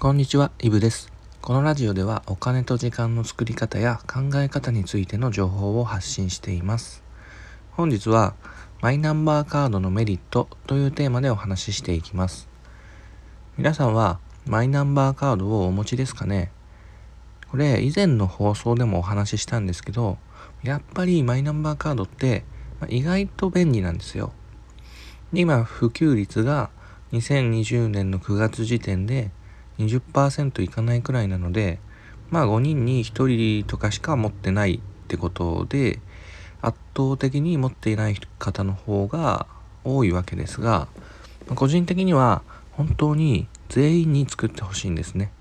こんにちは、イブです。このラジオではお金と時間の作り方や考え方についての情報を発信しています。本日はマイナンバーカードのメリットというテーマでお話ししていきます。皆さんはマイナンバーカードをお持ちですかね？これ以前の放送でもお話ししたんですけど、やっぱりマイナンバーカードって意外と便利なんですよ。今普及率が2020年の9月時点で20%いかないくらいなのでまあ5人に1人とかしか持ってないってことで圧倒的に持っていない方の方が多いわけですが個人的には本当に全員に作ってほしいんですね。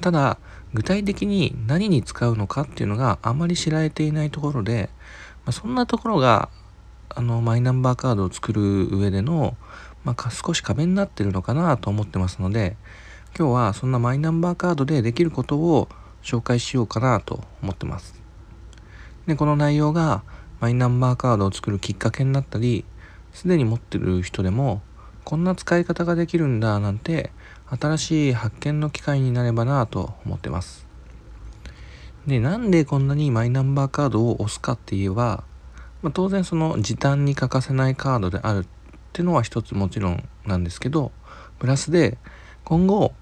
ただ具体的に何に使うのかっていうのがあまり知られていないところでまそんなところがあのマイナンバーカードを作る上でのまあ、少し壁になってるのかなと思ってますので今日はそんなマイナンバーカードでできることを紹介しようかなと思ってます。でこの内容がマイナンバーカードを作るきっかけになったりすでに持ってる人でもこんな使い方ができるんだなんて新しい発見の機会になればなと思ってます。でなんでこんなにマイナンバーカードを押すかって言えば、まあ、当然その時短に欠かせないカードであるっていうのは一つもちろんなんですけどプラスで今後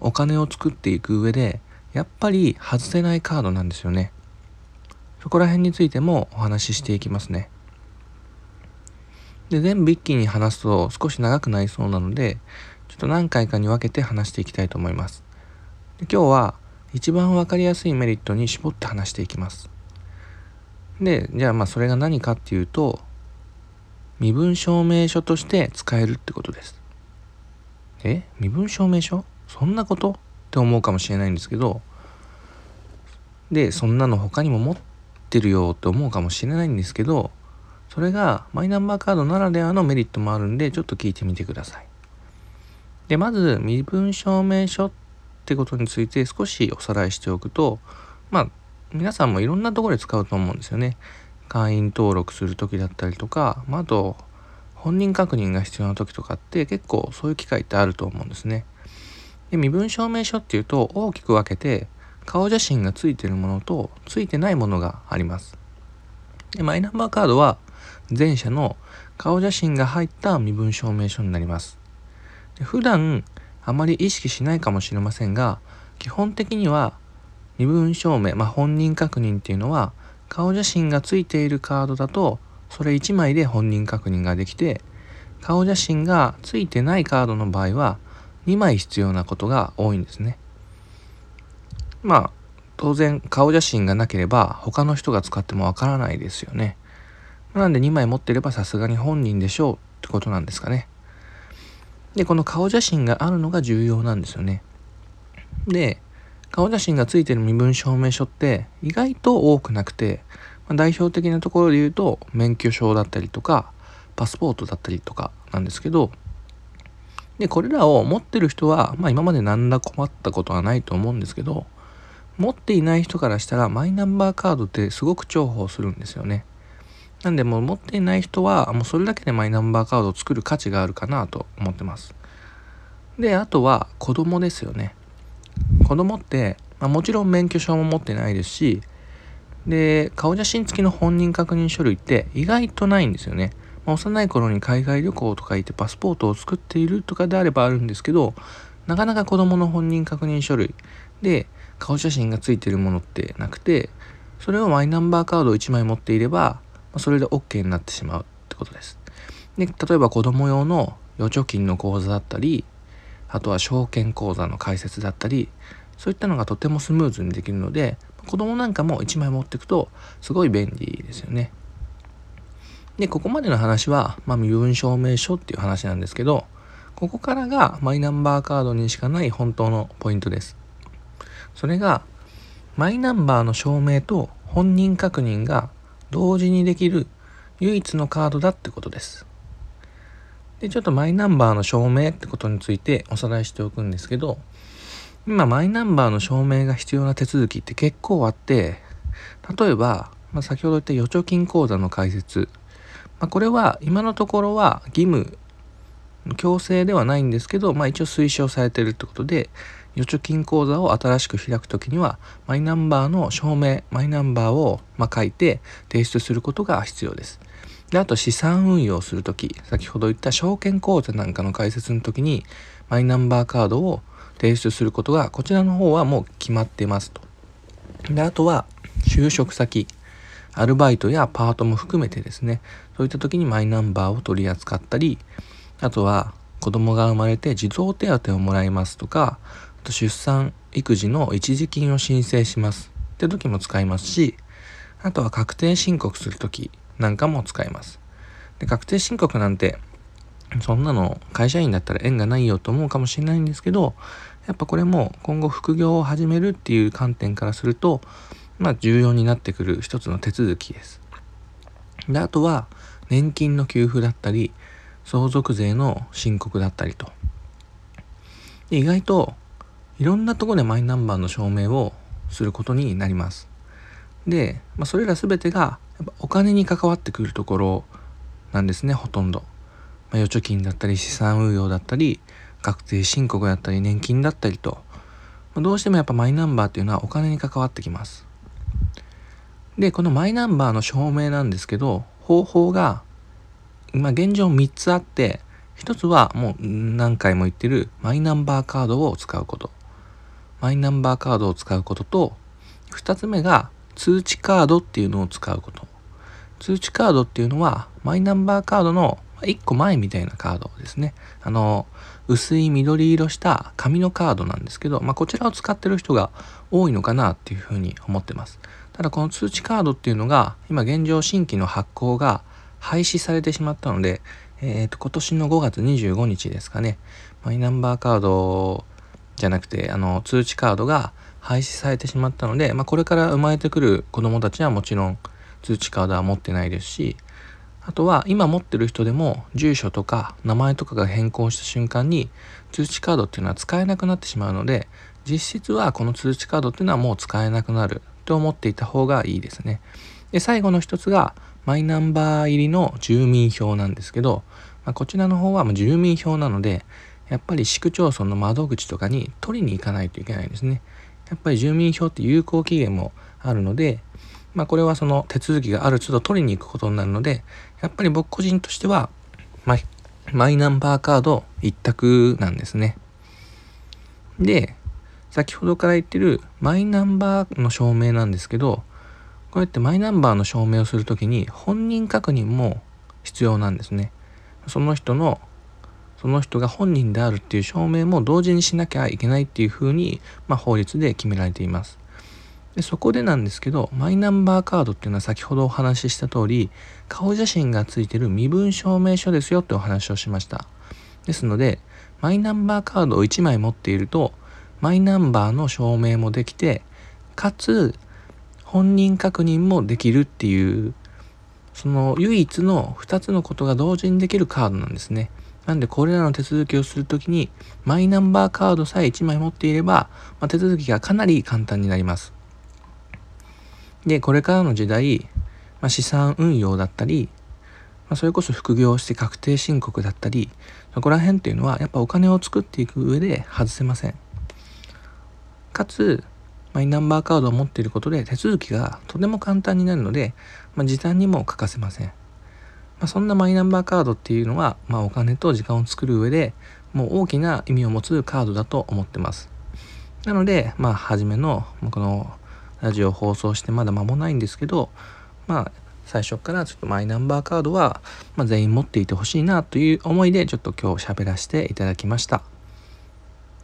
お金を作っていく上でやっぱり外せないカードなんですよね。そこら辺についてもお話ししていきますね。で全部一気に話すと少し長くなりそうなのでちょっと何回かに分けて話していきたいと思います。で今日は一番分かりやすいメリットに絞って話していきます。でじゃあまあそれが何かっていうと身分証明書として使えるってことです。え？身分証明書？そんなこと？って思うかもしれないんですけどでそんなの他にも持ってるよって思うかもしれないんですけどそれがマイナンバーカードならではのメリットもあるんでちょっと聞いてみてください。でまず身分証明書ってことについて少しおさらいしておくとまあ皆さんもいろんなところで使うと思うんですよね。会員登録する時だったりとか、まあ、あと本人確認が必要な時とかって結構そういう機会ってあると思うんですね。で身分証明書っていうと大きく分けて顔写真がついてるものとついてないものがあります。でマイナンバーカードは前者の顔写真が入った身分証明書になります。で普段あまり意識しないかもしれませんが基本的には身分証明、まあ、本人確認っていうのは顔写真がついているカードだとそれ1枚で本人確認ができて顔写真がついてないカードの場合は2枚必要なことが多いんですね。まあ当然顔写真がなければ他の人が使ってもわからないですよね。なんで2枚持ってればさすがに本人でしょうってことなんですかね。でこの顔写真があるのが重要なんですよね。で顔写真がついてる身分証明書って意外と多くなくて、まあ、代表的なところで言うと免許証だったりとかパスポートだったりとかなんですけどでこれらを持ってる人は、まあ、今まで何ら困ったことはないと思うんですけど持っていない人からしたらマイナンバーカードってすごく重宝するんですよね。なんでもう持っていない人はもうそれだけでマイナンバーカードを作る価値があるかなと思ってます。で、あとは子供ですよね。子供って、まあ、もちろん免許証も持ってないですしで顔写真付きの本人確認書類って意外とないんですよね、まあ、幼い頃に海外旅行とか行ってパスポートを作っているとかであればあるんですけどなかなか子供の本人確認書類で顔写真が付いてるものってなくてそれをマイナンバーカードを1枚持っていれば、まあ、それで OK になってしまうってことです。で例えば子供用の預貯金の口座だったりあとは証券口座の開設だったりそういったのがとてもスムーズにできるので子供なんかも1枚持っていくとすごい便利ですよね。でここまでの話は、まあ、身分証明書っていう話なんですけどここからがマイナンバーカードにしかない本当のポイントです。それがマイナンバーの証明と本人確認が同時にできる唯一のカードだってことです。で、ちょっとマイナンバーの証明ってことについておさらいしておくんですけど、今マイナンバーの証明が必要な手続きって結構あって、例えば、まあ、先ほど言った預貯金口座の開設、まあ、これは今のところは義務強制ではないんですけど、まあ、一応推奨されてるってことで預貯金口座を新しく開く時にはマイナンバーの証明マイナンバーをま書いて提出することが必要です。であと資産運用する時先ほど言った証券口座なんかの開設の時にマイナンバーカードを提出することがこちらの方はもう決まってますと。であとは就職先アルバイトやパートも含めてですねそういった時にマイナンバーを取り扱ったりあとは子供が生まれて児童手当をもらいますとかあと出産育児の一時金を申請しますって時も使いますしあとは確定申告する時なんかも使います。で確定申告なんてそんなの会社員だったら縁がないよと思うかもしれないんですけどやっぱこれも今後副業を始めるっていう観点からするとまあ重要になってくる一つの手続きです。であとは年金の給付だったり相続税の申告だったりと。で意外といろんなとこでマイナンバーの証明をすることになります。で、まあ、それら全てがやっぱお金に関わってくるところなんですねほとんど、まあ、預貯金だったり資産運用だったり確定申告だったり年金だったりと、まあ、どうしてもやっぱマイナンバーっていうのはお金に関わってきます。でこのマイナンバーの証明なんですけど方法がまあ、現状3つあって1つはもう何回も言ってるマイナンバーカードを使うこと。マイナンバーカードを使うことと2つ目が通知カードっていうのを使うこと。通知カードっていうのはマイナンバーカードの1個前みたいなカードですね。あの薄い緑色した紙のカードなんですけど、まあ、こちらを使ってる人が多いのかなっていうふうに思ってます。ただこの通知カードっていうのが今現状新規の発行が廃止されてしまったので、えー、と今年の5月25日ですかね。マイナンバーカードじゃなくてあの通知カードが廃止されてしまったので、まあ、これから生まれてくる子どもたちはもちろん通知カードは持ってないですしあとは今持ってる人でも住所とか名前とかが変更した瞬間に通知カードっていうのは使えなくなってしまうので実質はこの通知カードっていうのはもう使えなくなると思っていた方がいいですね。で最後の一つがマイナンバー入りの住民票なんですけど、まあ、こちらの方は住民票なのでやっぱり市区町村の窓口とかに取りに行かないといけないんですね。やっぱり住民票って有効期限もあるので、まあ、これはその手続きがある都度取りに行くことになるのでやっぱり僕個人としてはマイマイナンバーカード一択なんですね。で先ほどから言ってるマイナンバーの証明なんですけどこうやってマイナンバーの証明をするときに本人確認も必要なんですね。その人のその人が本人であるっていう証明も同時にしなきゃいけないっていうふうに、まあ、法律で決められています。でそこでなんですけどマイナンバーカードっていうのは先ほどお話しした通り顔写真がついてる身分証明書ですよってお話をしました。ですのでマイナンバーカードを1枚持っているとマイナンバーの証明もできてかつ本人確認もできるっていうその唯一の2つのことが同時にできるカードなんですね。なんでこれらの手続きをするときにマイナンバーカードさえ1枚持っていれば、まあ、手続きがかなり簡単になります。で、これからの時代、まあ、資産運用だったり、まあ、それこそ副業して確定申告だったり、そこら辺っていうのはやっぱお金を作っていく上で外せません。かつ、マイナンバーカードを持っていることで手続きがとても簡単になるので、まあ、時短にも欠かせません。まあ、そんなマイナンバーカードっていうのは、まあ、お金と時間を作る上でもう大きな意味を持つカードだと思ってます。なので、まあ、初めのこのラジオ放送してまだ間もないんですけど、まあ、最初からちょっとマイナンバーカードは、ま、全員持っていてほしいなという思いでちょっと今日喋らせていただきました。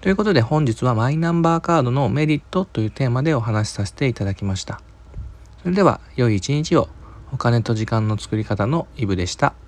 ということで本日はマイナンバーカードのメリットというテーマでお話しさせていただきました。それでは良い一日をお金と時間の作り方のイブでした。